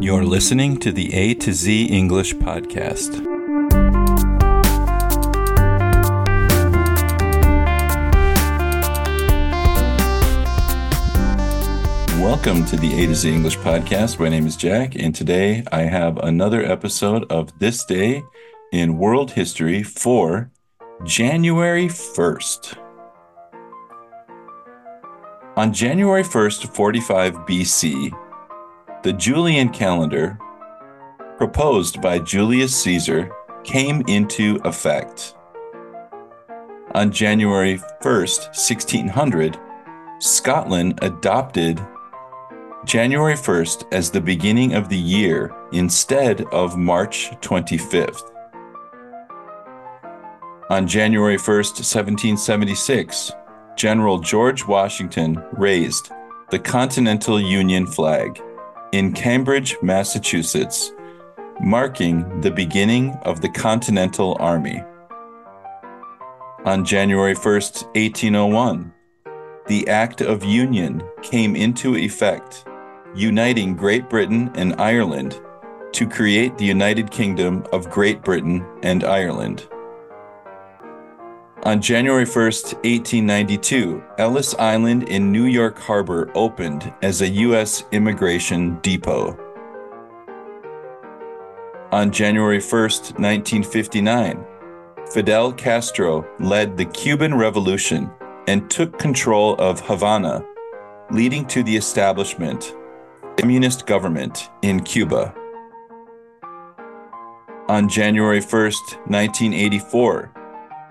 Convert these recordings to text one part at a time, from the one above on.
You're listening to the A to Z English podcast. Welcome to the A to Z English podcast. My name is Jack, and today I have another episode of This Day in World History for January 1st. On January 1st, 45 BC, the Julian calendar, proposed by Julius Caesar, came into effect. On January 1st, 1600, Scotland adopted January 1st as the beginning of the year instead of March 25th. On January 1st, 1776, General George Washington raised the Continental Union flag in Cambridge, Massachusetts, marking the beginning of the Continental Army. On January 1, 1801, the Act of Union came into effect, uniting Great Britain and Ireland to create the United Kingdom of Great Britain and Ireland. On January 1, 1892, Ellis Island in New York Harbor opened as a U.S. immigration depot. On January 1, 1959, Fidel Castro led the Cuban Revolution and took control of Havana, leading to the establishment communist government in Cuba. On January 1, 1984,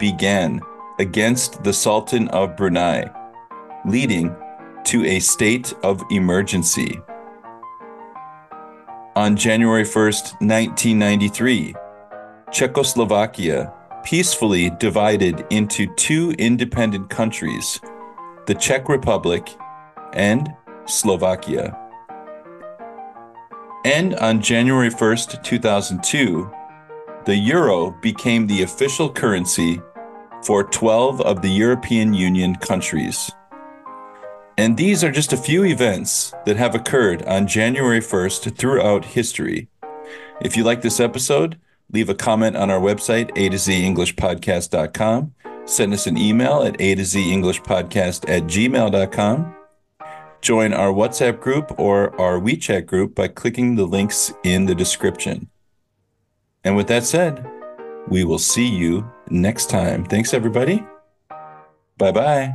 Began against the Sultan of Brunei, leading to a state of emergency. On January 1st, 1993, Czechoslovakia peacefully divided into two independent countries, the Czech Republic and Slovakia. And on January 1st, 2002, the euro became the official currency for 12 of the European Union countries. And these are just a few events that have occurred on January 1st throughout history. If you like this episode, leave a comment on our website, a to z englishpodcast.com. Send us an email at a to z English Podcast at gmail.com. Join our WhatsApp group or our WeChat group by clicking the links in the description. And with that said, we will see you next time. Thanks, everybody. Bye bye.